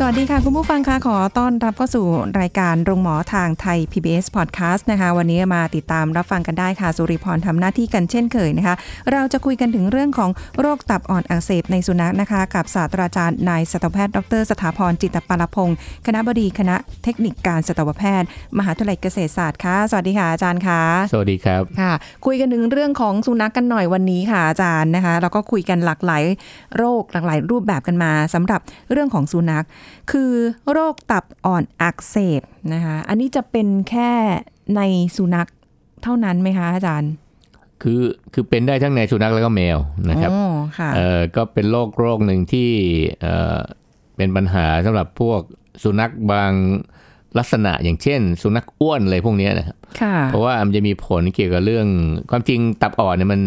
สวัสดีค่ะ คุณผู้ฟังคะขอต้อนรับเข้าสู่รายการโรงหมอทางไทย PBS Podcast นะคะ วันนี้มาติดตามรับฟังกันได้ค่ะ สุริพรทำหน้าที่กันเช่นเคยนะคะ เราจะคุยกันถึงเรื่องของโรคตับอ่อนอักเสบในสุนัขนะคะ กับศาสตราจารย์นายสัตวแพทย์ดร สถาพรจิตตปาลพงศ์คณะบดีคณะเทคนิคการสัตวแพทย์ มหาวิทยาลัยเกษตรศาสตร์ค่ะสวัสดีค่ะอาจารย์ค่ะสวัสดีครับค่ะ คุยกันถึงเรื่องของสุนัขกกันหน่อยวันนี้ค่ะอาจารย์นะคะแล้วก็คุยกันหลากหลายโรคหลากหลายรูปแบบกันมาสำหรับเรื่องของสุนัขคือโรคตับอ่อนอักเสบนะคะ อันนี้จะเป็นแค่ในสุนัขเท่านั้นไหมคะอาจารย์ คือคือเป็นได้ทั้งในสุนัขแล้วก็แมวนะครับอ๋อค่ะเอ่อก็เป็นโรคโรคหนึ่งที่เอ่อเป็นปัญหาสำหรับพวกสุนัขบางลักษณะอย่างเช่น สุนัขอ้วนอะไรพวกเนี้ยนะครับค่ะเพราะว่ามันจะมีผลเกี่ยวกับเรื่องความจริงตับอ่อนเนี่ยมัน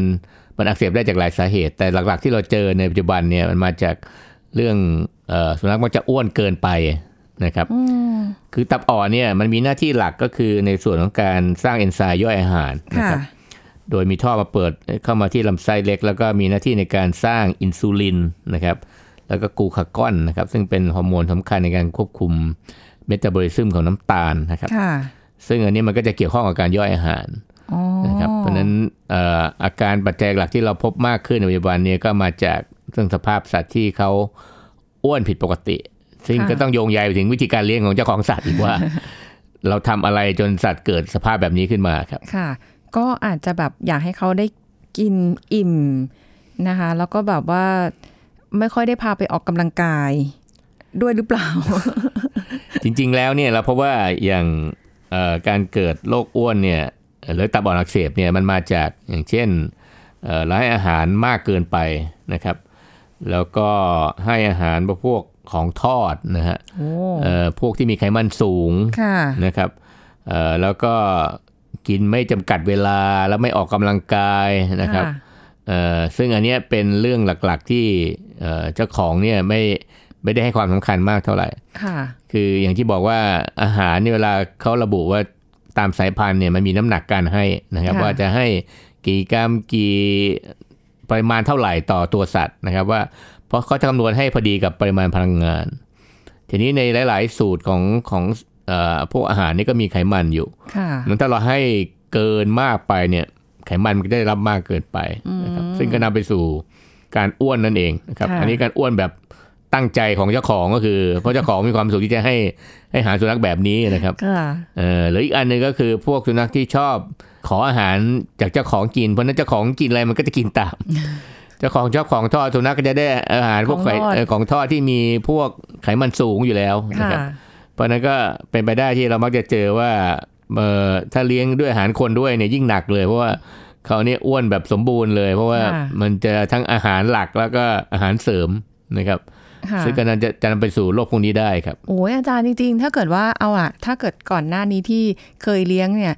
มันอักเสบได้จากหลายสาเหตุ แต่หลักๆที่เราเจอในปัจจุบันเนี่ยมันมาจาก เรื่องเอ่อสุนัขมันจะอ้วนเกินไปนะครับอืมคือตับอ่อนเนี่ยมันมีหน้าที่หลักก็คือในส่วนของการสร้างเอนไซม์ย่อยอาหารนะค่ะครับโดยมีท่อมาเปิดเข้ามาที่ลำไส้เล็ก แล้วก็มีหน้าที่ในการสร้างอินซูลินนะครับ แล้วก็กลูคากอนนะครับ ซึ่งเป็นฮอร์โมนสำคัญในการควบคุมเมตาบอลิซึมของน้ำตาลนะครับค่ะซึ่งอันนี้มันก็จะเกี่ยวข้องกับการย่อยอาหารอ๋อนะครับเพราะฉะนั้นเอ่ออาการปัจจัยหลักที่เราพบมากขึ้นในปัจจุบันเนี้ก็มาจาก เรื่องสภาพสัตว์ที่เขาอ้วนผิดปกติ ซึ่งก็ต้องโยงใยไปถึงวิธีการเลี้ยงของเจ้าของสัตว์อีกว่า เราทำอะไรจนสัตว์เกิดสภาพแบบนี้ขึ้นมาครับ ค่ะ ก็อาจจะแบบอยากให้เขาได้กินอิ่มนะคะ แล้วก็แบบว่าไม่ค่อยได้พาไปออกกำลังกายด้วยหรือเปล่า จริง ๆ แล้วเนี่ยเราพบว่าอย่างเอ่อการเกิดโรคอ้วนเนี่ยหรือตับอ่อนอักเสบเนี่ยมันมาจากอย่างเช่นเอ่อเราให้อาหารมากเกินไปนะครับ แล้วก็ให้อาหารพวกของทอดนะฮะโอ้เอ่อพวกที่มีไขมันสูงค่ะนะครับเอ่อแล้วก็กินไม่จำกัดเวลาแล้วไม่ออกกำลังกายนะครับเอ่อซึ่งอันเนี้ยเป็นเรื่องหลักๆที่เอ่อเจ้าของเนี่ยไม่ไม่ได้ให้ความสำคัญมากเท่าไหร่ค่ะคืออย่างที่บอกว่าอาหารเนี่ยเวลาเขาระบุว่าตามสายพันธุ์เนี่ยมันมีน้ำหนักการให้นะครับค่ะว่าจะให้กี่กรัมกี่ ปริมาณเท่าไหร่ต่อตัวสัตว์นะครับว่าเพราะเขาจะคำนวณให้พอดีกับปริมาณพลังงาน ทีนี้ในหลาย ๆ สูตรของของเอ่อพวกอาหารนี่ก็มีไขมันอยู่ค่ะนั้นถ้าเราให้เกินมากไปเนี่ย ไขมันมันก็ได้รับมากเกินไปนะครับ ซึ่งก็นำไปสู่การอ้วนนั่นเองนะครับค่ะอันนี้การอ้วนแบบตั้งใจของเจ้าของก็คือ เพราะเจ้าของมีความสุขที่จะให้ให้หาสุนัขแบบนี้นะครับค่ะเออหรืออีกอันหนึ่งก็คือพวกสุนัขที่ชอบ ขออาหารจากเจ้าของกิน เพราะฉะนั้นเจ้าของกินอะไรมันก็จะกินตาม เจ้าของชอบของทอดสุนัขก็จะได้อาหารพวกไขของทอดเอ่อของทอดที่มีพวกไขมันสูงอยู่แล้วนะค่ะครับ เพราะฉะนั้นก็เป็นไปได้ที่เรามักจะเจอว่าเอ่อถ้าเลี้ยงด้วยอาหารคนด้วยเนี่ยยิ่งหนักเลยเพราะว่าเขาเนี่ยอ้วนแบบสมบูรณ์เลย เพราะว่าค่ะมันจะทั้งอาหารหลักแล้วก็อาหารเสริมนะครับค่ะซึ่งก็น่าจะจะนำไปสู่โรคพวกนี้ได้ครับ โอ้ยอาจารย์จริงๆ ถ้าเกิดว่าเอาอะถ้าเกิดก่อนหน้านี้ที่เคยเลี้ยงเนี่ย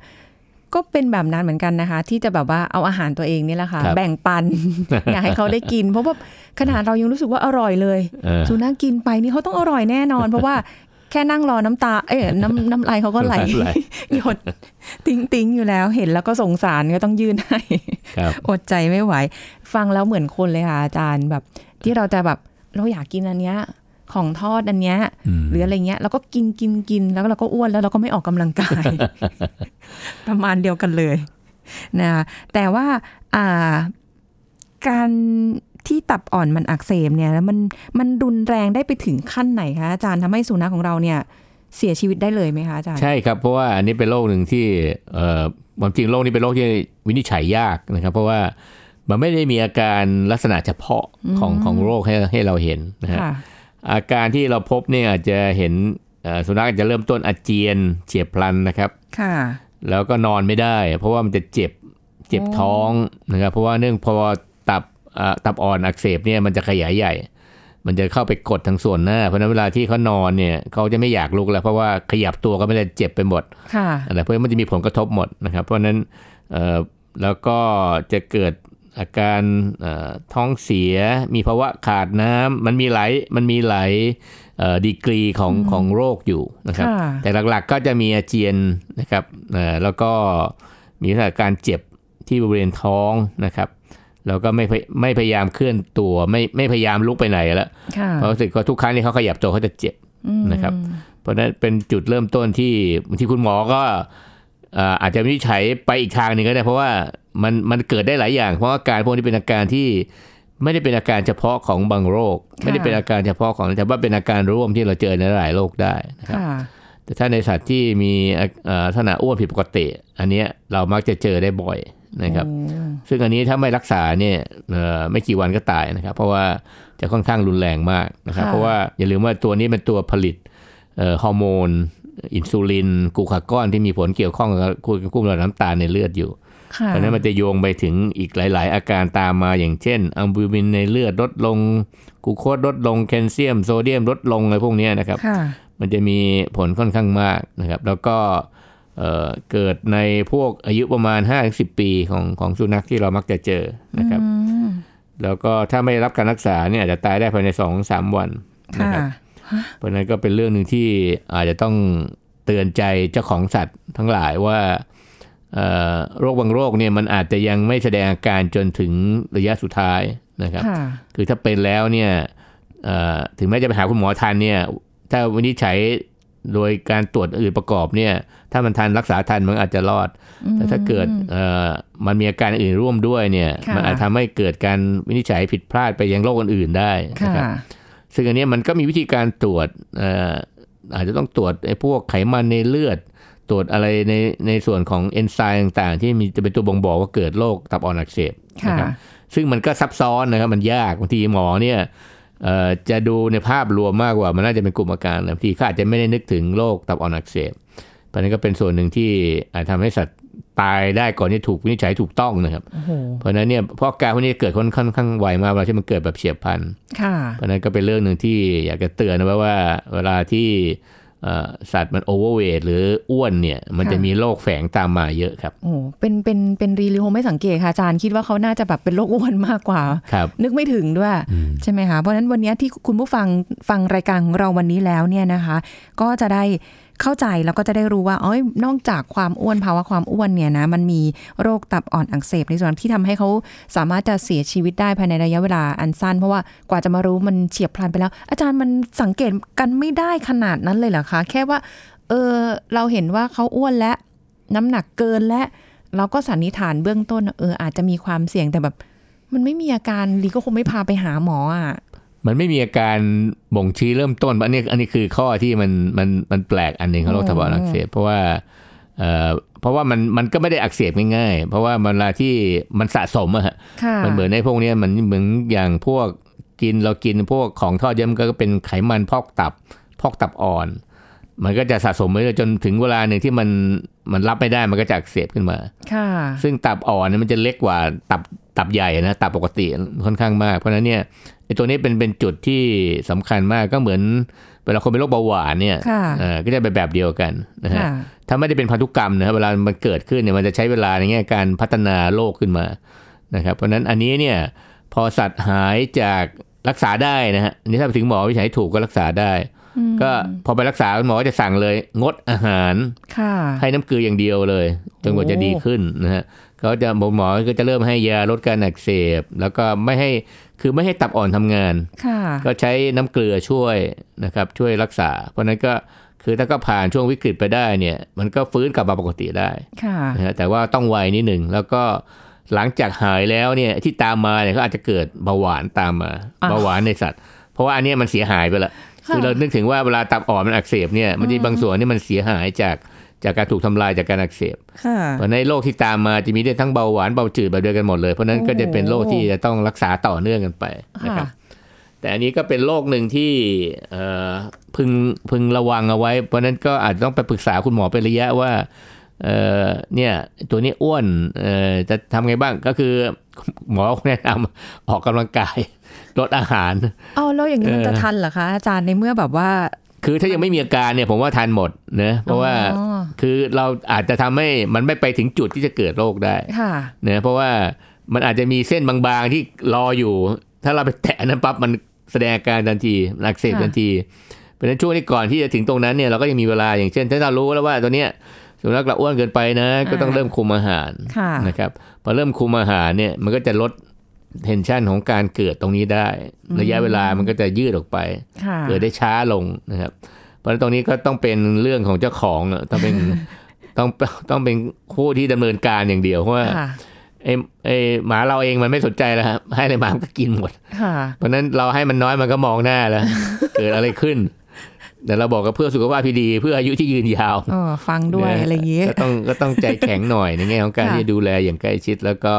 ก็เป็นแบบนั้นเหมือนกันนะคะ ที่จะแบบว่าเอาอาหารตัวเองนี่แหละค่ะครับแบ่งปันอยากให้เขาได้กิน เพราะว่าขนาดเรายังรู้สึกว่าอร่อยเลยเออสุนัขกินไปนี่เขาต้องอร่อยแน่นอน เพราะว่าแค่นั่งรอน้ำตา เอ้ยน้ำน้ำลายเขาก็ไหลไหลหยดติ้งติ้งอยู่แล้ว เห็นแล้วก็สงสารก็ต้องยื่นให้ครับอดใจไม่ไหว ฟังแล้วเหมือนคนเลยค่ะอาจารย์แบบ ที่เราจะแบบเราอยากกินอันเนี้ย ของทอดอันเนี้ยอืมหรืออะไรเงี้ยเราก็กินกินกินแล้วเราก็อ้วนแล้วเราก็ไม่ออกกำลังกาย ประมาณเดียวกันเลยนะแต่ว่าอ่าการที่ตับอ่อนมันอักเสบเนี่ยแล้วมันมันรุนแรงได้ไปถึงขั้นไหนคะอาจารย์ทำให้สุนัขของเราเนี่ย เสียชีวิตได้เลยไหมคะอาจารย์ใช่ครับเพราะว่าอันนี้เป็นโรคหนึ่งที่เอ่อความจริงโรคนี้เป็นโรคที่วินิจฉัยยากนะครับ เพราะว่ามันไม่ได้มีอาการลักษณะเฉพาะของของโรคให้ให้เราเห็นนะฮะค่ะ อาการที่เราพบเนี่ยอาจจะเห็นเอ่อสุนัขอาจจะเริ่มต้นอาเจียนเฉียบพลันนะครับค่ะแล้วก็นอนไม่ได้ เพราะว่ามันจะเจ็บเจ็บท้องนะครับเพราะว่าเนื่องพอตับอ่าตับอ่อนอักเสบเนี่ยมันจะขยายใหญ่ มันจะเข้าไปกดทางส่วนหน้า เพราะฉะนั้นเวลาที่เขานอนเนี่ยเขาจะไม่อยากลุกแล้ว เพราะว่าขยับตัวก็ไม่ได้เจ็บไปหมดค่ะอะไรเพราะฉะนั้นมันจะมีผลกระทบหมดนะครับ เพราะฉะนั้นเอ่อแล้วก็จะเกิด อาการเอ่อท้องเสีย มีภาวะขาดน้ำมันมีหลายมันมีหลายเอ่อดีกรีของของโรคอยู่นะครับค่ะแต่หลักๆก็จะมีอาเจียนนะครับเอ่อแล้วก็มีอาการเจ็บที่บริเวณท้องนะครับแล้วก็ไม่พยไม่พยายามเคลื่อนตัวไม่ไม่พยายามลุกไปไหนแล้วค่ะเพราะรู้สึกว่าทุกครั้งที่เขาขยับตัวเขาจะเจ็บนะครับ เพราะฉะนั้นเป็นจุดเริ่มต้นที่บางทีคุณหมอก็เอ่ออาจจะวินิจฉัยไปอีกทางหนึ่งก็ได้เพราะว่า มันมันเกิดได้หลายอย่าง เพราะว่าอาการพวกนี้เป็นอาการที่ไม่ได้เป็นอาการเฉพาะของบางโรค ไม่ได้เป็นอาการเฉพาะของแต่ว่าเป็นอาการร่วมที่เราเจอในหลายโรคได้นะครับค่ะแต่ถ้าในสัตว์ที่มีเอ่อลักษณะอ้วนผิดปกติ อันเนี้ยเรามักจะเจอได้บ่อยนะครับ ซึ่งอันนี้ถ้าไม่รักษาเนี่ยเอ่อไม่กี่วันก็ตายนะครับ เพราะว่าจะค่อนข้างรุนแรงมากนะครับค่ะเพราะว่าอย่าลืมว่าตัวนี้เป็นตัวผลิตเอ่อฮอร์โมนอินซูลินกลูคาก้อนที่มีผลเกี่ยวข้องกับควบคุมระดับน้ำตาลในเลือดอยู่ค่ะ เพราะฉะนั้นมันจะโยงไปถึงอีกหลาย ๆ อาการตามมาอย่างเช่นอัลบูมินในเลือดลดลงกลูโคสลดลงแคลเซียม โซเดียมลดลงอะไรพวกเนี้ยนะครับค่ะมันจะมีผลค่อนข้างมากนะครับ แล้วก็เอ่อเกิดในพวกอายุประมาณ 5-10 ปีของของสุนัขที่เรามักจะเจอนะครับ แล้วก็ถ้าไม่รับการรักษาเนี่ยอาจจะตายได้ภายใน 2-3 วันนะค่ะครับเพราะฉะนั้นก็เป็นเรื่องหนึ่งที่อาจจะต้องเตือนใจเจ้าของสัตว์ทั้งหลายว่าเอ่อ โรคบางโรคเนี่ยมันอาจจะยังไม่แสดงอาการจนถึงระยะสุดท้ายนะครับค่ะคือถ้าเป็นแล้วเนี่ยเอ่อถึงแม้จะไปหาคุณหมอทันเนี่ย ถ้าวินิจฉัยโดยการตรวจอื่นประกอบเนี่ย ถ้ามันทันรักษาทันมันอาจจะรอด แต่ถ้าเกิดเอ่อมันมีอาการอื่นร่วมด้วยเนี่ยค่ะมันอาจทำให้เกิดการวินิจฉัยผิดพลาดไปยังโรคอื่นๆได้นะค่ะครับ ซึ่งอันเนี้ยมันก็มีวิธีการตรวจเอ่ออาจจะต้องตรวจไอ้พวกไขมันในเลือด ตรวจอะไรในในส่วนของเอนไซม์ต่างๆ ที่มีจะเป็นตัวบ่งบอกว่าเกิดโรคตับอ่อนอักเสบค่ะนะครับซึ่งมันก็ซับซ้อนนะครับมันยากบางทีหมอเนี่ยเอ่อจะดูในภาพรวมมากกว่า มันน่าจะเป็นกลุ่มอาการบางทีเขาอาจจะไม่ได้นึกถึงโรคตับอ่อนอักเสบเพราะฉะนั้นก็เป็นส่วนหนึ่งที่อาจทำให้สัตว์ตายได้ก่อนที่ถูกวินิจฉัยถูกต้องนะครับโอ้โหเพราะฉะนั้นเนี่ยเพราะอาการพวกนี้เกิดค่อนค่อนข้างไวมากเวลาที่มันเกิดแบบเฉียบพลันค่ะเพราะฉะนั้นก็เป็นเรื่องหนึ่งที่อยากจะเตือนนะว่าว่าเวลาที่เอ่อ สัตว์มัน overweight หรืออ้วนเนี่ย มันจะค่ะมีโรคแฝงตามมาเยอะครับโอ้โหเป็นเป็นเป็นรีลิโฮไม่สังเกตค่ะอาจารย์คิดว่าเขาน่าจะแบบเป็นโรคอ้วนมากกว่าครับนึกไม่ถึงด้วยอืมใช่ไหมคะเพราะฉะนั้นวันนี้ที่คุณผู้ฟังฟังรายการของเราวันนี้แล้วเนี่ยนะคะ ก็จะได้ เข้าใจแล้วก็จะได้รู้ว่าอ๋อนอกจากความอ้วนภาวะความอ้วนเนี่ยนะมันมีโรคตับอ่อนอักเสบในสุนัขที่ทำให้เขาสามารถจะเสียชีวิตได้ภายในระยะเวลาอันสั้น เพราะว่ากว่าจะมารู้มันเฉียบพลันไปแล้ว อาจารย์มันสังเกตกันไม่ได้ขนาดนั้นเลยเหรอคะ แค่ว่า เออเราเห็นว่าเขาอ้วนและน้ำหนักเกินและ เราก็สันนิษฐานเบื้องต้น เอออาจจะมีความเสี่ยงแต่แบบ มันไม่มีอาการลีก็คงไม่พาไปหาหมออะ มันไม่มีอาการบ่งชี้เริ่มต้นอันนี้อันนี้คือข้อที่มันมันมันแปลกอันหนึ่งของโรคตับอ่อนอักเสบเพราะว่าเอ่อเพราะว่ามันมันก็ไม่ได้อักเสบง่ายๆ เพราะว่าเวลาที่มันสะสมอะฮะค่ะมันเหมือนในพวกเนี้ยมันเหมือนอย่างพวกกินเรากินพวกของทอดเยอะมันก็เป็นไขมันพอกตับ พอกตับอ่อน มันก็จะสะสมไปเรื่อยจนถึงเวลาหนึ่งที่มันมันรับไม่ได้มันก็จะอักเสบขึ้นมา ค่ะ ซึ่งตับอ่อนเนี่ยมันจะเล็กกว่าตับ ตับใหญ่นะตับปกติค่อนข้างมาก เพราะฉะนั้นเนี่ยไอ้ตัวนี้เป็นเป็นจุดที่สำคัญมากก็เหมือนเวลาคนเป็นโรคเบาหวานเนี่ยค่ะเอ่อก็จะเป็นแบบเดียวกันนะฮะค่ะถ้าไม่ได้เป็นพันธุกรรมนะเวลามันเกิดขึ้นเนี่ยมันจะใช้เวลาในแง่การพัฒนาโรคขึ้นมานะครับ เพราะฉะนั้นอันนี้เนี่ยพอสัตว์หายจากรักษาได้นะฮะอันนี่ถ้าไปถึงหมอวิจัยถูกก็รักษาได้ ก็พอไปรักษาหมอก็จะสั่งเลย งดอาหารค่ะให้น้ำเกลืออย่างเดียวเลย จนกว่าจะดีขึ้นนะฮะ เขาจะหมอหมอก็จะเริ่มให้ยาลดการอักเสบ แล้วก็ไม่ให้คือไม่ให้ตับอ่อนทำงานค่ะก็ใช้น้ำเกลือช่วยนะครับช่วยรักษา เพราะฉะนั้นก็คือถ้าก็ผ่านช่วงวิกฤตไปได้เนี่ย มันก็ฟื้นกลับมาปกติได้ค่ะนะฮะแต่ว่าต้องไวนิดหนึ่งแล้วก็หลังจากหายแล้วเนี่ยที่ตามมาเนี่ยก็อาจจะเกิดเบาหวานตามมาอะเบาหวานในสัตว์ เพราะว่าอันเนี้ยมันเสียหายไปละค่ะคือเรานึกถึงว่าเวลาตับอ่อนมันอักเสบเนี่ยมันจะมีบางส่วนที่มันเสียหายจาก จากการถูกทำลายจากการอักเสบค่ะเพราะในโรคที่ตามมาจะมีได้ทั้งเบาหวานเบาจืดแบบเดียวกันหมดเลยเพราะฉะนั้นก็จะเป็นโรคที่จะต้องรักษาต่อเนื่องกันไปนะครับแต่อันนี้ก็เป็นโรคหนึ่งที่เอ่อพึงพึงระวังเอาไว้ เพราะฉะนั้นก็อาจจะต้องไปปรึกษาคุณหมอเป็นระยะว่าเอ่อเนี่ยตัวนี้อ้วนเอ่อจะทำไงบ้างก็คือหมอแนะนำออกกำลังกายลดอาหารเอาแล้วอย่างนี้มันเออจะทันเหรอคะอาจารย์ในเมื่อแบบว่า คือถ้ายังไม่มีอาการเนี่ยผมว่าทันหมดนะเพราะว่าอ๋อคือเราอาจจะทำให้มันไม่ไปถึงจุดที่จะเกิดโรคได้ค่ะนะเพราะว่ามันอาจจะมีเส้นบางๆที่รออยู่ ถ้าเราไปแตะอันนั้นปั๊บมันแสดงอาการทันทีมันอักเสบค่ะทันทีเพราะฉะนั้นช่วงที่ก่อนที่จะถึงตรงนั้นเนี่ยเราก็ยังมีเวลาอย่างเช่น ถ้าเรารู้แล้วว่าตัวเนี้ยสุนัขเราอ้วนเกินไปนะ ก็ต้องเริ่มคุมอาหารค่ะนะครับพอเริ่มคุมอาหารเนี่ยมันก็จะลด เทนชันของการเกิดตรงนี้ได้ ระยะเวลามันก็จะยืดออกไปค่ะเกิดได้ช้าลงนะครับ เพราะฉะนั้นตรงนี้ก็ต้องเป็นเรื่องของเจ้าของอะต้องเป็นต้องต้องเป็นผู้ที่ดำเนินการอย่างเดียวเพราะว่าค่ะไอ้ไอ้หมาเราเองมันไม่สนใจแล้วครับให้อะไรหมามันก็กินหมดค่ะเพราะฉะนั้นเราให้มันน้อยมันก็มองหน้าแล้ว เกิดอะไรขึ้นแต่เราบอกก็เพื่อสุขภาพที่ดี เพื่ออายุที่ยืนยาวเออฟังด้วยนอะไรอย่างงี้ก็ต้องก็ต้องใจแข็งหน่อยในแง่ของการค่ะที่จะดูแลอย่างใกล้ชิดแล้วก็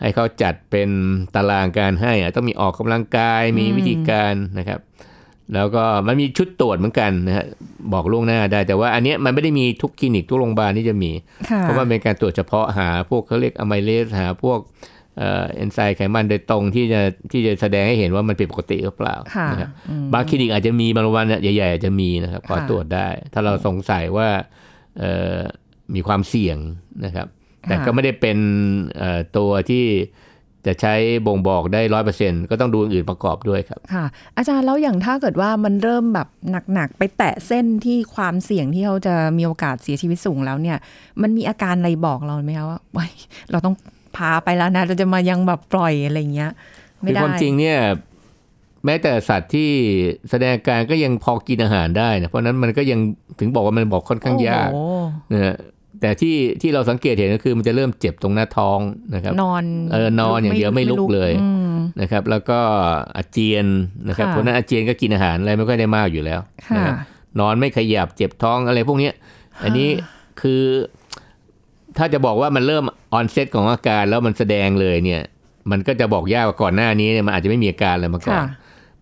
ให้เขาจัดเป็นตารางการให้อะต้องมีออกกำลังกายมีวิธีการนะครับ แล้วก็มันมีชุดตรวจเหมือนกันนะฮะบอกล่วงหน้าได้ แต่ว่าอันเนี้ยมันไม่ได้มีทุกคลินิกทุกโรงพยาบาลที่จะมีค่ะเพราะว่าเป็นการตรวจเฉพาะหาพวกเขาเรียกอะไมเลสหาพวกเอ่อเอนไซม์ไขมันโดยตรงที่จะที่จะแสดงให้เห็นว่ามันผิดปกติหรือเปล่าค่ะนะครับอืมบางคลินิกอาจจะมีบางโรงพยาบาลใหญ่ๆอาจจะมีนะครับขอค่ะตรวจได้ ถ้าเราสงสัยว่าเอ่อมีความเสี่ยงนะครับ แต่ก็ไม่ได้เป็นเอ่อตัวที่จะใช้บ่งบอกได้ร้อยเปอร์เซ็นก็ต้องดูอื่นๆประกอบด้วยครับ ค่ะ อาจารย์แล้วอย่างถ้าเกิดว่ามันเริ่มแบบหนัก ๆ ไปแตะเส้นที่ความเสี่ยงที่เขาจะมีโอกาสเสียชีวิตสูงแล้วเนี่ย มันมีอาการอะไรบอกเราไหมคะว่าเว้ยเราต้องพาไปแล้วนะเราจะมายังแบบปล่อยอะไรอย่างเงี้ย ไม่คือได้ความจริงเนี่ยแม้แต่สัตว์ที่แสดงอาการก็ยังพอกินอาหารได้นะเพราะฉะนั้นมันก็ยังถึงบอกว่ามันบอกค่อนข้างยากโอ้โหนะฮะ แต่ที่ที่เราสังเกตเห็นก็คือมันจะเริ่มเจ็บตรงหน้าท้องนะครับ นอนเออนอนอย่างเดียวไม่ลุกเลยอืมนะครับ แล้วก็อาเจียนนะครับค่ะเพราะฉะนั้นอาเจียนก็กินอาหารอะไรไม่ค่อยได้มากอยู่แล้วค่ะนะครับนอนไม่ขยับเจ็บท้องอะไรพวกเนี้ยอันนี้คือ ถ้าจะบอกว่ามันเริ่มออนเซตของอาการแล้วมันแสดงเลยเนี่ย มันก็จะบอกยากกว่าก่อนหน้านี้เนี่ยมันอาจจะไม่มีอาการอะไรมาก่อนค่ะ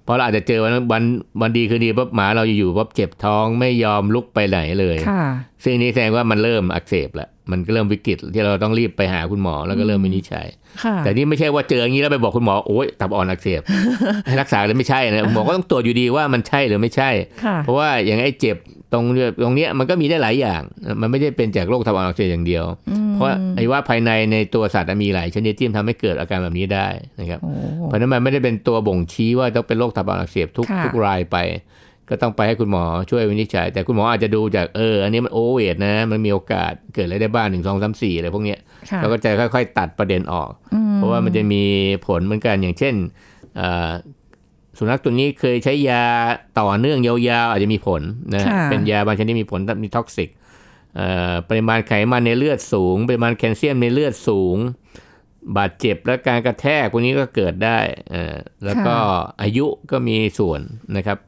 เพราะเราอาจจะเจอวันวันวันดีคือดีปั๊บหมาเราอยู่ๆปั๊บเจ็บท้องไม่ยอมลุกไปไหนเลยค่ะซึ่งนี้แสดงว่ามันเริ่มอักเสบแล้วมันก็เริ่มวิกฤตที่เราต้องรีบไปหาคุณหมอแล้วก็เริ่มวินิจฉัยค่ะแต่นี่ไม่ใช่ว่าเจออย่างนี้แล้วไปบอกคุณหมอโอ๊ยตับอ่อนอักเสบให้รักษาเลยไม่ใช่นะหมอก็ต้องตรวจอยู่ดีว่ามันใช่หรือไม่ใช่ค่ะเพราะว่าอย่างไอ้เจ็บ ตรงตรงเนี้ยมันก็มีได้หลายอย่าง มันไม่ได้เป็นจากโรคตับอ่อนอักเสบอย่างเดียว เพราะไอ้ว่าภายในในตัวสัตว์มีหลายชนิดที่ทำให้เกิดอาการแบบนี้ได้นะครับโอ้เพราะฉะนั้นมันไม่ได้เป็นตัวบ่งชี้ว่าต้องเป็นโรคตับอ่อนอักเสบทุกค่ะทุกรายไป ก็ต้องไปให้คุณหมอช่วยวินิจฉัย แต่คุณหมออาจจะดูจากเออ อันนี้มัน overweight นะ มันมีโอกาสเกิดอะไรได้บ้างหนึ่งสองสามสี่อะไรพวกเนี้ยค่ะเราก็จะค่อย ๆ ตัดประเด็นออกอืมเพราะว่ามันจะมีผลเหมือนกันอย่างเช่นอ่า สุนัขตัวนี้เคยใช้ยาต่อเนื่องยาวๆ อาจจะมีผลนะค่ะเป็นยาบางชนิดมีผลมี toxic ปริมาณไขมันในเลือดสูง ปริมาณแคลเซียมในเลือดสูง บาดเจ็บและการกระแทกพวกนี้ก็เกิดได้เอ่อแล้วก็อายุก็มีส่วนนะครับ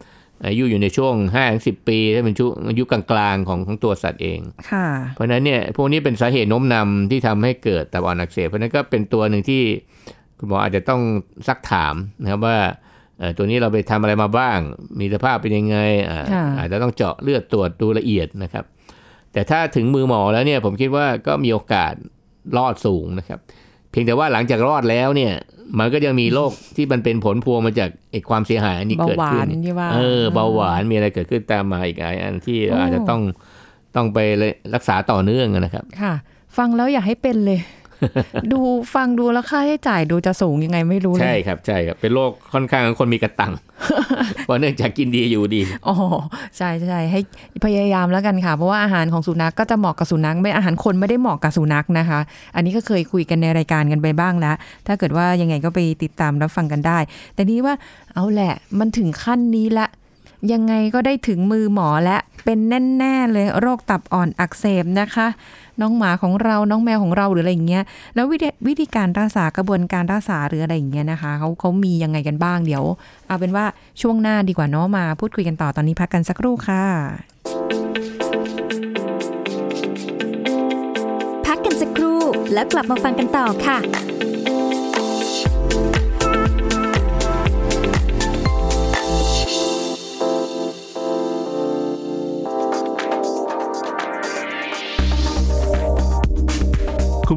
อายุอยู่ในช่วง5-10ปีถ้าเป็นช่วงอายุกลางๆของของตัวสัตว์เองค่ะเพราะฉะนั้นเนี่ยพวกนี้เป็นสาเหตุโน้มนำที่ทำให้เกิดตับอ่อนอักเสบเพราะฉะนั้นก็เป็นตัวหนึ่งที่คุณหมออาจจะต้องซักถามนะครับว่าเอ่อ ตัวนี้เราไปทำอะไรมาบ้าง มีสภาพเป็นยังไงอ่าค่ะอาจจะต้องเจาะเลือดตรวจดูละเอียดนะครับ แต่ถ้าถึงมือหมอแล้วเนี่ยผมคิดว่าก็มีโอกาสรอดสูงนะครับ เพียงแต่ว่าหลังจากรอดแล้วเนี่ยมันก็ยังมีโรคที่มันเป็นผลพวงมาจากไอ้ความเสียหายอันนี้เบาเกิดหวาขึ้นนที่ว่าเออเบาหวานมีอะไรเกิดขึ้นตามมาอีกหลายอันที่โอ้อาจจะต้องต้องไปรักษาต่อเนื่องนะครับ ค่ะ ฟังแล้วอยากให้เป็นเลย ดูฟังดูแล้วค่าใช้จ่ายดูจะสูงยังไงไม่รู้เลย ใช่ครับใช่ครับ เป็นโรคค่อนข้างคนมีกระตังเพราะเนื่องจากกินดีอยู่ดี อ๋อ ใช่ใช่ให้พยายามแล้วกันค่ะ เพราะว่าอาหารของสุนัขก็จะเหมาะกับสุนัขไม่อาหารคนไม่ได้เหมาะกับสุนัขนะคะ อันนี้ก็เคยคุยกันในรายการกันไปบ้างแล้ว ถ้าเกิดว่ายังไงก็ไปติดตามรับฟังกันได้ แต่นี้ว่าเอาแหละมันถึงขั้นนี้ละ ยังไงก็ได้ถึงมือหมอและเป็นแน่ๆเลยโรคตับอ่อนอักเสบนะคะ น้องหมาของเราน้องแมวของเราหรืออะไรอย่างเงี้ยแล้ววิธีวิธีการรักษากระบวนการรักษาหรืออะไรอย่างเงี้ยนะคะเขาเขามียังไงกันบ้างเดี๋ยว เอาเป็นว่าช่วงหน้าดีกว่าเนาะมาพูดคุยกันต่อตอนนี้พักกันสักครู่ค่ะ พักกันสักครู่แล้วกลับมาฟังกันต่อค่ะ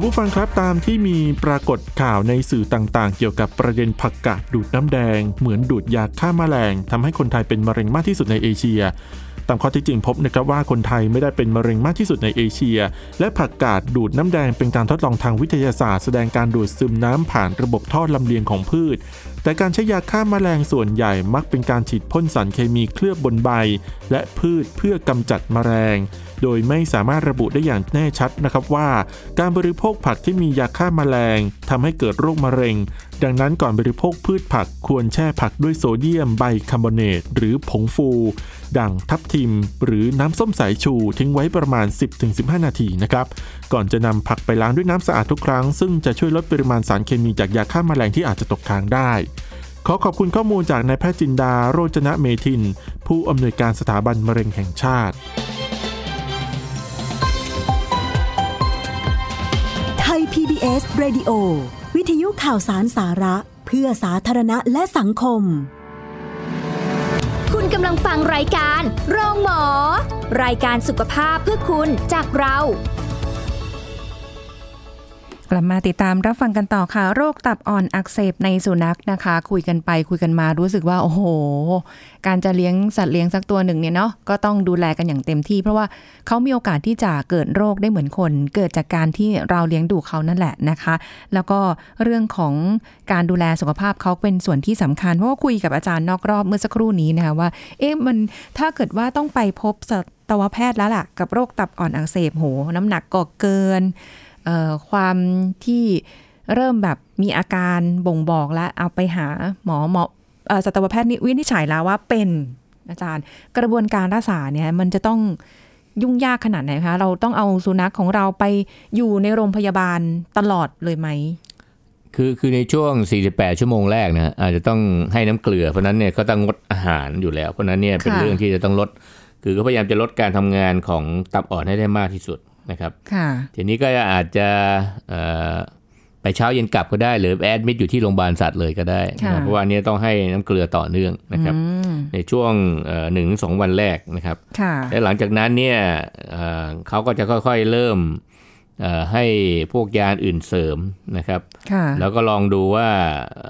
คุณผู้ฟังครับตามที่มีปรากฏข่าวในสื่อต่างๆ เกี่ยวกับประเด็นผักกาดดูดน้ำแดง เหมือนดูดยาฆ่าแมลงทำให้คนไทยเป็นมะเร็งมากที่สุดในเอเชียตามข้อที่จริงพบนะครับว่าคนไทยไม่ได้เป็นมะเร็งมากที่สุดในเอเชีย และผักกาดดูดน้ำแดงเป็นการทดลองทางวิทยาศาสตร์ แสดงการดูดซึมน้ำผ่านระบบท่อลำเลียงของพืช แต่การใช้ยาฆ่าแมลงส่วนใหญ่มักเป็นการฉีดพ่นสารเคมีเคลือบบนใบ และพืชเพื่อกำจัดแมลง โดยไม่สามารถระบุได้อย่างแน่ชัดนะครับว่า การบริโภคผักที่มียาฆ่าแมลงทำให้เกิดโรคมะเร็ง ดังนั้นก่อนบริโภคพืชผักควรแช่ผักด้วยโซเดียมไบคาร์บอเนตหรือผงฟู ดั่งทับทิม หรือน้ำส้มสายชูทิ้งไว้ประมาณ 10-15 นาทีนะครับก่อนจะนำผักไปล้างด้วยน้ำสะอาดทุกครั้ง ซึ่งจะช่วยลดปริมาณสารเคมีจากยาฆ่าแมลงที่อาจจะตกค้างได้ ขอขอบคุณข้อมูลจากนายแพทย์จินดาโรจนะเมทิน ผู้อำนวยการสถาบันมะเร็งแห่งชาติ ไทย PBS Radio วิทยุข่าวสารสาระ เพื่อสาธารณะและสังคม คุณกำลังฟังรายการ โรงหมอ รายการสุขภาพเพื่อคุณจากเรา กลับมาติดตามรับฟังกันต่อค่ะ โรคตับอ่อนอักเสบในสุนัขนะคะ คุยกันไปคุยกันมารู้สึกว่า โอ้โห การจะเลี้ยงสัตว์เลี้ยงสักตัวหนึ่งเนี่ยเนาะก็ต้องดูแลกันอย่างเต็มที่ เพราะว่าเขามีโอกาสที่จะเกิดโรคได้เหมือนคน เกิดจากการที่เราเลี้ยงดูเขานั่นแหละนะคะ แล้วก็เรื่องของการดูแลสุขภาพเขาเป็นส่วนที่สำคัญเพราะว่าคุยกับอาจารย์นอกรอบเมื่อสักครู่นี้นะคะว่า เอ๊ะมันถ้าเกิดว่าต้องไปพบสัตวแพทย์แล้วล่ะ กับโรคตับอ่อนอักเสบโห น้ำหนักก็เกิน ความที่เริ่มแบบมีอาการบ่งบอกแล้วเอาไปหาหมอหมอสัตวแพทย์นี่วินิจฉัยแล้วว่าเป็นอาจารย์ กระบวนการรักษาเนี่ยมันจะต้องยุ่งยากขนาดไหนคะ เราต้องเอาสุนัขของเราไปอยู่ในโรงพยาบาลตลอดเลยไหม คือคือในช่วง 48 ชั่วโมงแรกนะอาจจะต้องให้น้ำเกลือ เพราะนั้นเนี่ยก็ต้องงดอาหารอยู่แล้ว เพราะนั้นเนี่ยเป็นเรื่องที่จะต้องลด คือก็พยายามจะลดการทำงานของตับอ่อนให้ได้มากที่สุด นะครับค่ะทีนี้ก็อาจจะเอ่อไปเช้าเย็นกลับก็ได้ หรือแอดมิดอยู่ที่โรงพยาบาลสัตว์เลยก็ได้นะค่ะเพราะว่าอันนี้ต้องให้น้ำเกลือต่อเนื่องนะครับอืมในช่วงเอ่อหนึ่งถึงสองวันแรกนะครับค่ะและหลังจากนั้นเนี่ยเอ่อเขาก็จะค่อยๆเริ่มเอ่อให้พวกยาอื่นเสริมนะครับค่ะแล้วก็ลองดูว่า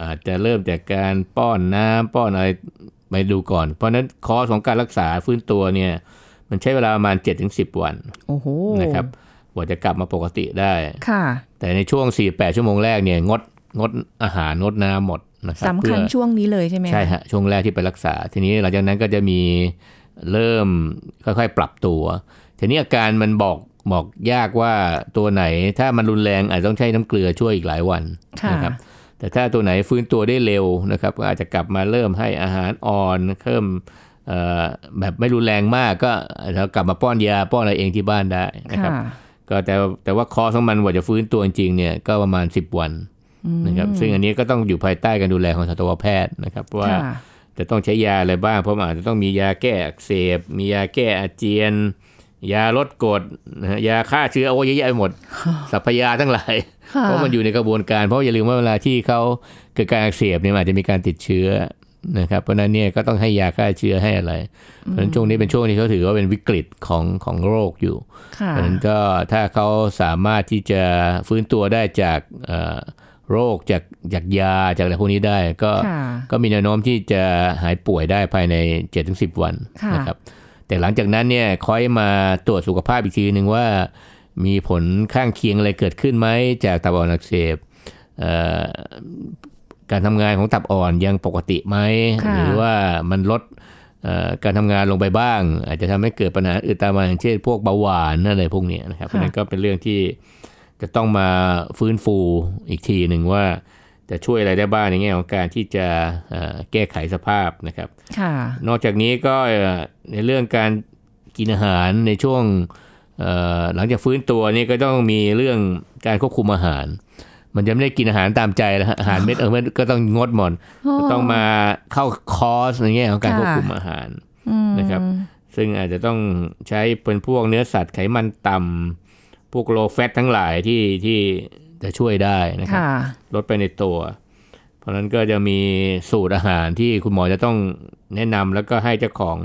อาจจะเริ่มจากการป้อนน้ำป้อนอะไรไปดูก่อน เพราะฉะนั้นคอร์สของการรักษาฟื้นตัวเนี่ย มันใช้เวลาประมาณ 7-10 วันโอ้โหนะครับกว่าจะกลับมาปกติได้ค่ะ แต่ในช่วง 48 ชั่วโมงแรกเนี่ยงดงดอาหารงดน้ำหมดนะครับสำคัญเพื่อช่วงนี้เลยใช่ไหมคะใช่ฮะช่วงแรกที่ไปรักษา ทีนี้หลังจากนั้นก็จะมีเริ่มค่อยๆปรับตัว ทีนี้อาการมันบอกบอกยากว่าตัวไหนถ้ามันรุนแรงอาจจะต้องใช้น้ำเกลือช่วยอีกหลายวันค่ะนะครับแต่ถ้าตัวไหนฟื้นตัวได้เร็วนะครับก็อาจจะกลับมาเริ่มให้อาหารอ่อนเพิ่มเอ่อ แบบไม่รุนแรงมากก็อาจจะกลับมาป้อนยาป้อนอะไรเองที่บ้านได้นะครับค่ะก็แต่แต่ว่าคอร์สของมันกว่าจะฟื้นตัวจริงๆเนี่ยก็ประมาณ 10 วันนะครับซึ่งอันนี้ก็ต้องอยู่ภายใต้การดูแลของสัตวแพทย์นะครับว่าค่ะจะต้องใช้ยาอะไรบ้าง เพราะมันอาจจะต้องมียาแก้อักเสบ มียาแก้อาเจียน ยาลดกรดนะฮะยาฆ่าเชื้อโอ้เยอะแยะไปหมดสรรพยาทั้งหลายค่ะเพราะมันอยู่ในกระบวนการ เพราะอย่าลืมว่าเวลาที่เขาเกิดการอักเสบเนี่ยมันอาจจะมีการติดเชื้อ นะครับ เพราะฉะนั้นเนี่ยก็ต้องให้ยาฆ่าเชื้อให้อะไร เพราะฉะนั้นช่วงนี้เป็นช่วงที่เขาถือว่าเป็นวิกฤตของของโรคอยู่ค่ะเพราะฉะนั้นก็ถ้าเขาสามารถที่จะฟื้นตัวได้จากเอ่อโรคจากจากยาจากอะไรพวกนี้ได้ ก็ค่ะก็มีแนวโน้มที่จะหายป่วยได้ภายใน 7-10 วันค่ะนะครับ แต่หลังจากนั้นเนี่ยค่อยมาตรวจสุขภาพอีกทีหนึ่งว่า มีผลข้างเคียงอะไรเกิดขึ้นไหมจากตับอ่อนอักเสบเอ่อ การทำงานของตับอ่อนยังปกติไหมค่ะหรือว่ามันลดเอ่อการทำงานลงไปบ้าง อาจจะทำให้เกิดปัญหาอื่นตามมาอย่างเช่นพวกเบาหวานอะไรพวกเนี้ยนะครับเพราะฉะนั้นก็เป็นเรื่องที่จะต้องมาฟื้นฟูอีกทีหนึ่งว่าจะช่วยอะไรได้บ้างในแง่ของการที่จะเอ่อแก้ไขสภาพนะครับค่ะนอกจากนี้ก็เอ่อในเรื่องการกินอาหารในช่วงเอ่อหลังจากฟื้นตัวนี่ก็ต้องมีเรื่องการควบคุมอาหาร มันจะไม่ได้กินอาหารตามใจแล้วฮะอาหารเม็ดเออเม็ดก็ต้องงดหมดก็ต้องมาเข้าคอร์สในแง่ของการค่ะควบคุมอาหารอืมนะครับ ซึ่งอาจจะต้องใช้เป็นพวกเนื้อสัตว์ไขมันต่ำพวกโลแฟตทั้งหลายที่ที่จะช่วยได้นะครับค่ะลดไปในตัว เพราะฉะนั้นก็จะมีสูตรอาหารที่คุณหมอจะต้องแนะนำแล้วก็ให้เจ้าของ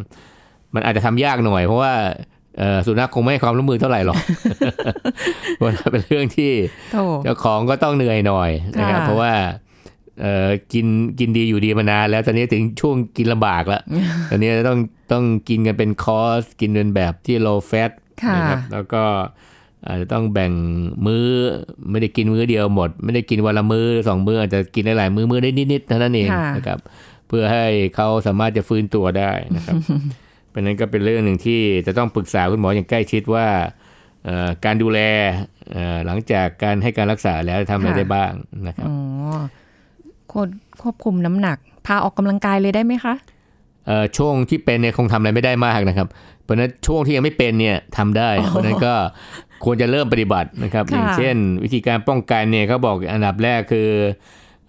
มันอาจจะทำยากหน่อย เพราะว่าเอ่อ สุนัขคงไม่ให้ความร่วมมือเท่าไหร่หรอกเพราะว่าเป็นเรื่องที่โถเจ้าของก็ต้องเหนื่อยหน่อยนะครับค่ะเพราะว่าเอ่อกินกินดีอยู่ดีมานานแล้วตอนนี้ถึงช่วงกินลำบากแล้วตอนนี้ต้องต้องกินกันเป็นคอร์สกินเป็นแบบที่ low fat ค่ะนะครับแล้วก็อาจจะต้องแบ่งมื้อไม่ได้กินมื้อเดียวหมด ไม่ได้กินวันละมื้อสองมื้ออาจจะกินหลายๆมื้อมื้อได้นิดๆเท่านั้นเองค่ะนะครับ เพื่อให้เขาสามารถจะฟื้นตัวได้นะครับ เพราะฉะนั้นก็เป็นเรื่องหนึ่งที่จะต้องปรึกษาคุณหมออย่างใกล้ชิดว่าเอ่อการดูแลเอ่อหลังจากการให้การรักษาแล้วทำอะไรได้บ้างนะครับอ๋อควบควบคุมน้ำหนัก พาออกกำลังกายเลยได้ไหมคะเอ่อช่วงที่เป็นเนี่ยคงทำอะไรไม่ได้มากนะครับ เพราะฉะนั้นช่วงที่ยังไม่เป็นเนี่ยทำได้ เพราะฉะนั้นก็ควรจะเริ่มปฏิบัตินะครับค่ะอย่างเช่น วิธีการป้องกันเนี่ยเขาบอกอันดับแรกคือ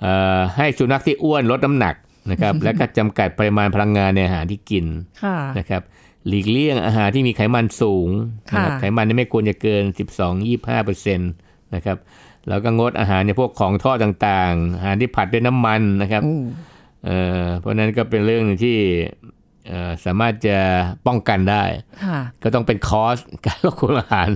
เอ่อให้สุนัขที่อ้วนลดน้ำหนัก นะครับ และก็จำกัดปริมาณพลังงานในอาหารที่กินค่ะนะครับ หลีกเลี่ยงอาหารที่มีไขมันสูงนะครับค่ะไขมันนี่ไม่ควรจะเกิน 12-25เปอร์เซ็นต์นะครับแล้วก็งดอาหารในพวกของทอดต่างๆ อาหารที่ผัดด้วยน้ำมันนะครับอู้เอ่อเพราะฉะนั้นก็เป็นเรื่องหนึ่งที่เอ่อ สามารถจะป้องกันได้ค่ะก็ต้องเป็นคอร์สการควบคุมอาหาร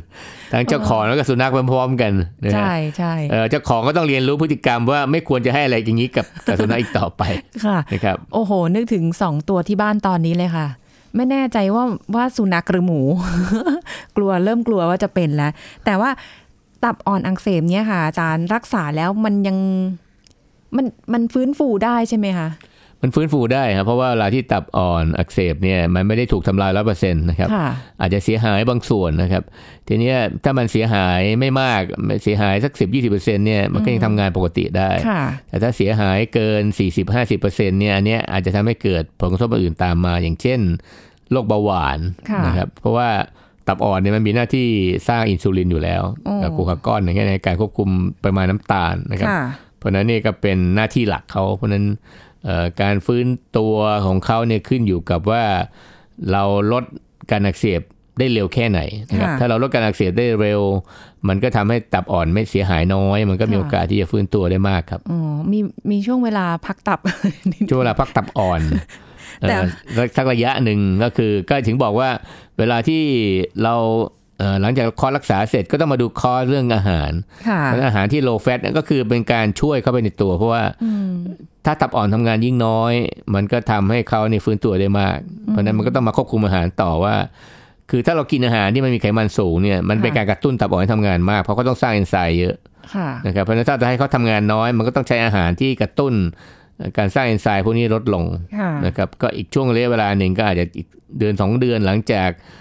ทั้งเจ้าของแล้วก็สุนัขพร้อมๆกันนะฮะใช่ใช่เอ่อเจ้าของก็ต้องเรียนรู้พฤติกรรมว่าไม่ควรจะให้อะไรอย่างนี้กับกับสุนัขอีกต่อไปค่ะนะครับโอ้โห นึกถึงสองตัวที่บ้านตอนนี้เลยค่ะ ไม่แน่ใจว่าว่าสุนัขหรือหมู กลัวเริ่มกลัวว่าจะเป็นแล้ว แต่ว่าตับอ่อนอักเสบเนี่ยค่ะ อาจารย์รักษาแล้วมันยังมันมันฟื้นฟูได้ใช่ไหมคะ มันฟื้นฟูได้ครับเพราะว่าเวลาที่ตับอ่อนอักเสบเนี่ยมันไม่ได้ถูกทำลายร้อยเปอร์เซ็นต์นะครับค่ะอาจจะเสียหายบางส่วนนะครับ ทีเนี้ยถ้ามันเสียหายไม่มากเสียหายสัก 10 20%เนี่ยมันก็ยังทำงานปกติได้ค่ะแต่ถ้าเสียหายเกิน 40-50%เนี่ยอันเนี้ยอาจจะทำให้เกิดผลกระทบอื่นตามมา อย่างเช่นโรคเบาหวานค่ะนะครับเพราะว่าตับอ่อนเนี่ยมันมีหน้าที่สร้างอินซูลินอยู่แล้วอ๋อกับกลูคาก้อนอย่างเงี้ยในการควบคุมปริมาณน้ำตาลนะครับค่ะเพราะฉะนั้นนี่ก็เป็นหน้าที่หลักเขาเพราะฉะนั้นเอ่อ การฟื้นตัวของเขาเนี่ยขึ้นอยู่กับว่าเราลดการอักเสบได้เร็วแค่ไหนนะครับค่ะถ้าเราลดการอักเสบได้เร็ว มันก็ทำให้ตับอ่อนไม่เสียหายน้อย มันก็มีค่ะโอกาสที่จะฟื้นตัวได้มากครับอ๋อมีมีช่วงเวลาพักตับช่วงเวลาพักตับอ่อนแต่เอ่อสักสักระยะหนึ่งก็คือก็ถึงบอกว่าเวลาที่เราเอ่อ หลังจากคอร์สรักษาเสร็จก็ต้องมาดูคอร์สเรื่องอาหารค่ะเพราะอาหารที่ low fat เนี่ยก็คือเป็นการช่วยเข้าไปในตัว เพราะว่าอืมถ้าตับอ่อนทำงานยิ่งน้อย มันก็ทำให้เขาในยฟื้นตัวได้มาก เพราะฉะนั้นมันก็ต้องมาควบคุมอาหารต่อว่า คือถ้าเรากินอาหารที่มันมีไขมันสูงเนี่ยมันเป็นค่ะการกระตุ้นตับอ่อนให้ทำงานมาก เพราะเขาต้องสร้างเอนไซม์เยอะค่ะนะครับเพราะฉะนั้นถ้าจะให้เขาทำงานน้อย มันก็ต้องใช้อาหารที่กระตุ้นการสร้างเอนไซม์พวกนี้ลดลงค่ะนะครับก็อีกช่วงระยะเวลาหนึ่งก็อาจจะอีกเดือนสองเดือนหลังจากเอ่อ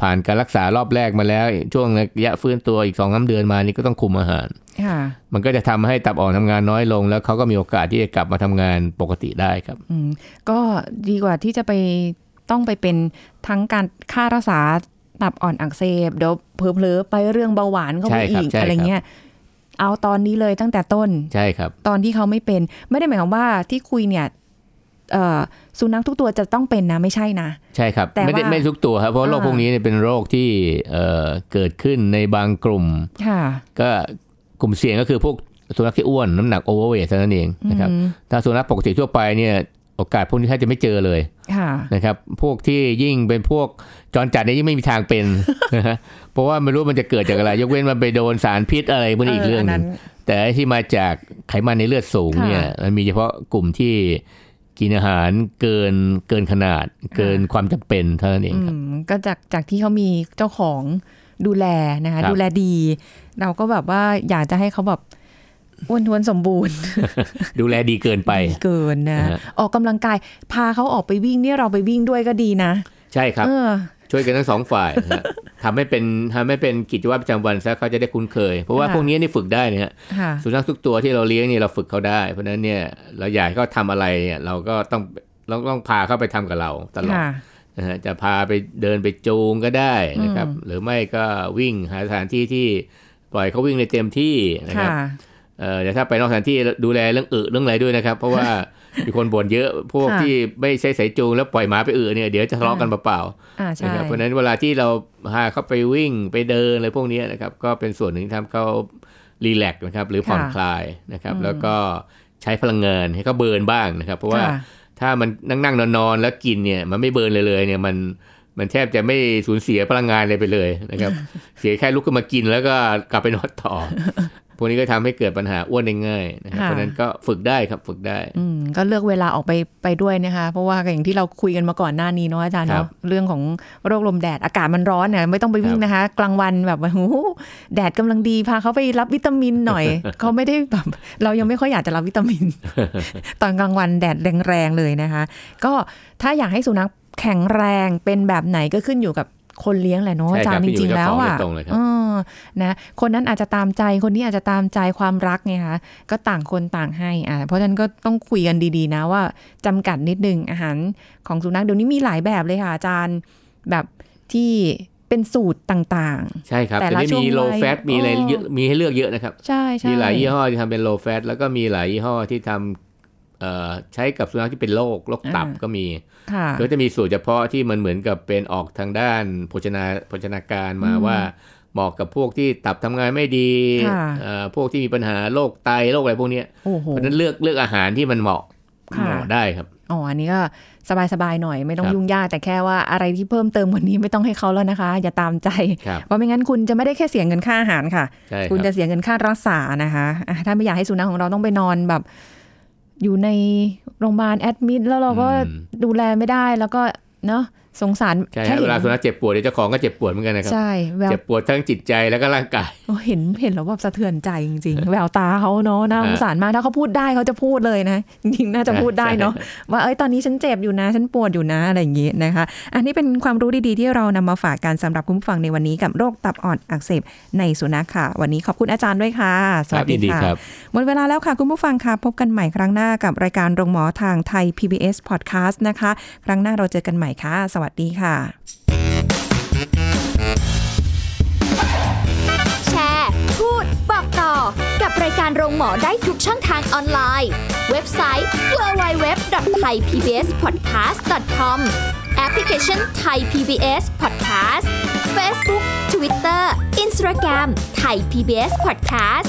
ผ่านการรักษารอบแรกมาแล้ว ช่วงระยะฟื้นตัวอีกสองสาเดือนมานี่ก็ต้องคุมอาหารค่ะมันก็จะทำให้ตับอ่อนทำงานน้อยลง แล้วเขาก็มีโอกาสที่จะกลับมาทำงานปกติได้ครับอืมก็ดีกว่าที่จะไปต้องไปเป็นทั้งการค่ารักษาตับอ่อนอักเสบเดี๋ยวเผลอๆไปเรื่องเบาหวานเข้าไปใช่ครับอีกใช่ครับอะไรเงี้ยเอาตอนนี้เลยตั้งแต่ต้น ใช่ครับ ตอนที่เขาไม่เป็น ไม่ได้หมายความว่าที่คุยเนี่ยเอ่อ สุนัขทุกตัวจะต้องเป็นนะไม่ใช่นะ ใช่ครับแต่ไม่ได้ว่าไม่ทุกตัวครับ เพราะโรคอ่าพวกนี้เนี่ยเป็นโรคที่เอ่อเกิดขึ้นในบางกลุ่มค่ะก็กลุ่มเสี่ยงก็คือพวกสุนัขที่อ้วนน้ำหนักโอเวอร์เวทเท่านั้นเองนะครับอืมถ้าสุนัขปกติทั่วไปเนี่ยโอกาสพวกนี้แทบจะไม่เจอเลยค่ะนะครับ พวกที่ยิ่งเป็นพวกจรจัดเนี่ยยิ่งไม่มีทางเป็นนะฮะเพราะว่าไม่รู้มันจะเกิดจากอะไร ยกเว้นมันไปโดนสารพิษอะไรพวกนี้อีกเรื่องหนึงแต่ไอ้ที่มาจากไขมันในเลือดสูงเนี่ยมันมีเฉพาะกลุ่มที่ กินอาหารเกินเกินขนาด เกินความจำเป็นเท่านั้นเองอืครับมก็จากจากที่เขามีเจ้าของดูแลนะคะครับดูแลดี เราก็แบบว่าอยากจะให้เขาแบบอ้วนท้วนสมบูรณ์ ดูแลดีเกินไปดีเกินนะนะฮะออกกำลังกาย พาเขาออกไปวิ่งเนี่ยเราไปวิ่งด้วยก็ดีนะ ใช่ครับเออ ช่วยกันทั้งสองฝ่ายนะฮะทำให้เป็นทำให้เป็นกิจวัตรประจำวันซะเขาจะได้คุ้นเคย เพราะว่าค่ะพวกนี้นี่ฝึกได้นะฮะค่ะสุนัขทุกตัวที่เราเลี้ยงนี่เราฝึกเขาได้ เพราะฉะนั้นเนี่ยเราอยากให้เขาทำอะไรเนี่ยเราก็ต้องเราต้องพาเขาไปทำกับเราตลอดค่ะนะฮะจะพาไปเดินไปจูงก็ได้นะครับอืมหรือไม่ก็วิ่งหาสถานที่ที่ปล่อยเขาวิ่งในเต็มที่นะครับค่ะเอ่อแต่ถ้าไปนอกสถานที่ดูแลเรื่องอึเรื่องอะไรด้วยนะครับ เพราะว่า มีคนบ่นเยอะพวกค่ะที่ไม่ใช้สายจูงแล้วปล่อยหมาไปอึเนี่ยเดี๋ยวจะทะเลาะกันเปล่าๆอ่าใช่นะครับเพราะฉะนั้นเวลาที่เราพาเขาไปวิ่งไปเดินอะไรพวกนี้นะครับ ก็เป็นส่วนหนึ่งที่ทำเขาrelax นะครับ หรือผ่อนค่ะคลายนะครับอืมแล้วก็ใช้พลังงานให้เขา burn บ้างนะครับ เพราะว่าค่ะถ้ามันนั่งนั่งนอนนอนๆแล้วกินเนี่ยมันไม่ burn เลยเลยเนี่ยมันมันแทบจะไม่สูญเสียพลังงานเลยไปเลยนะครับ เสียแค่ลุกขึ้นมากินแล้วก็กลับไปนอนต่อ พวกนี้ก็ทำให้เกิดปัญหาอ้วนได้ง่ายนะครับค่ะเพราะฉะนั้นก็ฝึกได้ครับฝึกได้อืมก็เลือกเวลาออกไปไปด้วยนะคะ เพราะว่าอย่างที่เราคุยกันมาก่อนหน้านี้เนาะอาจารย์ครัเนาะเรื่องของโรคลมแดดอากาศมันร้อนเนี่ยไม่ต้องไปวิ่งนะคะ กลางวันแบบโอ้โหแดดกำลังดีพาเขาไปรับวิตามินหน่อยเขาไม่ได้แบบเรายังไม่ค่อยอยากจะรับวิตามิน ตอนกลางวันแดดแรงๆเลยนะคะ ก็ถ้าอยากให้สุนัขแข็งแรงเป็นแบบไหนก็ขึ้นอยู่กับ คนเลี้ยงแหละเนาะใช่อาคจารัรบย์จขึ้นอยู่ริงๆแล้วกับอะเจ้าของโดยตรงเลยครับเออนะคนนั้นอาจจะตามใจคนนี้อาจจะตามใจความรักไงคะก็ต่างคนต่างให้อ่าเพราะฉะนั้นก็ต้องคุยกันดีๆนะว่าจำกัดนิดนึงอาหารของสุนัขเดี๋ยวนี้มีหลายแบบเลยค่ะอาจารย์แบบที่เป็นสูตรต่างใช่ครับแต่แต่ละนี้ช่วงมี low วัย fat มีอะไรอ๋อเยอะมีให้เลือกเยอะนะครับๆใช่ใช่มีหลายยี่ห้อที่ทำเป็น low fat แล้วก็มีหลายยี่ห้อที่ทำเอ่อ ใช้กับสุนัขที่เป็นโรคโรคตับก็มีค่ะก็จะมีสูตรเฉพาะที่มันเหมือนกับเป็นออกทางด้านโภชนาโภชนาการมาอืมว่าเหมาะกับพวกที่ตับทำงานไม่ดีค่ะเอ่อพวกที่มีปัญหาโรคไตโรคอะไรพวกเนี้ยโอ้โหเพราะฉะนั้นเลือกเลือกอาหารที่มันเหมาะค่ะเหมาะได้ครับอ๋ออันนี้ก็สบายๆหน่อยไม่ต้องครับยุ่งยากแต่แค่ว่าอะไรที่เพิ่มเติมกวันนี้ไม่ต้องให้เขาแล้วนะคะ อย่าตามใจครับเพราะไม่งั้นคุณจะไม่ได้แค่เสียเงินค่าอาหารค่ะใช่คคุณรับจะเสียเงินค่ารักษานะคะอะถ้าไม่อยากให้สุนัขของเราต้องไปนอนแบบ อยู่ในโรงพยาบาลแอดมิดแล้วเราก็อืมดูแลไม่ได้แล้วก็เนาะ สงสารใช่แค่ฮะเห็เวนลาสุนัขเจ็บปวดเดี๋ยวเจ้าของก็เจ็บปวดเหมือนกันนะครับใช่แววเจ็บปวดทั้งจิตใจแล้วก็ร่างกายโอ้เห็นเห็นแล้วแบบสะเทือนใจจริงๆ แววตาเขาเนาะน่าสงสารมากถ้าเขาพูดได้เขาจะพูดเลยนะจริงๆน่าจะพูดได้เนาะว่าเอ้ยตอนนี้ฉันเจ็บอยู่นะฉันปวดอยู่นะอะไรอย่างงี้นะคะ อันนี้เป็นความรู้ดีๆที่เรานำมาฝากกันสำหรับคุณผู้ฟังในวันนี้กับโรคตับอ่อนอักเสบในสุนัขค่ะ วันนี้ขอบคุณอาจารย์ด้วยค่ะ สวัสครับยิดีนดีค่ะครับหมดเวลาแล้วค่ะคุณผู้ฟังค่ะพบกันใหม่ครั้งหน้ากับรายการโรงหมอทางไทย PBS Podcast นะคะ ครั้งหน้าเราเจอกันใหม่ค่ะสวัสดีค่ะ แชร์ พูด บอกต่อ กับรายการโรงหมอได้ทุกช่องทางออนไลน์ เว็บไซต์ www.thaipbspodcast.com แอปพลิเคชัน Thai PBS Podcast Facebook Twitter Instagram Thai PBS Podcast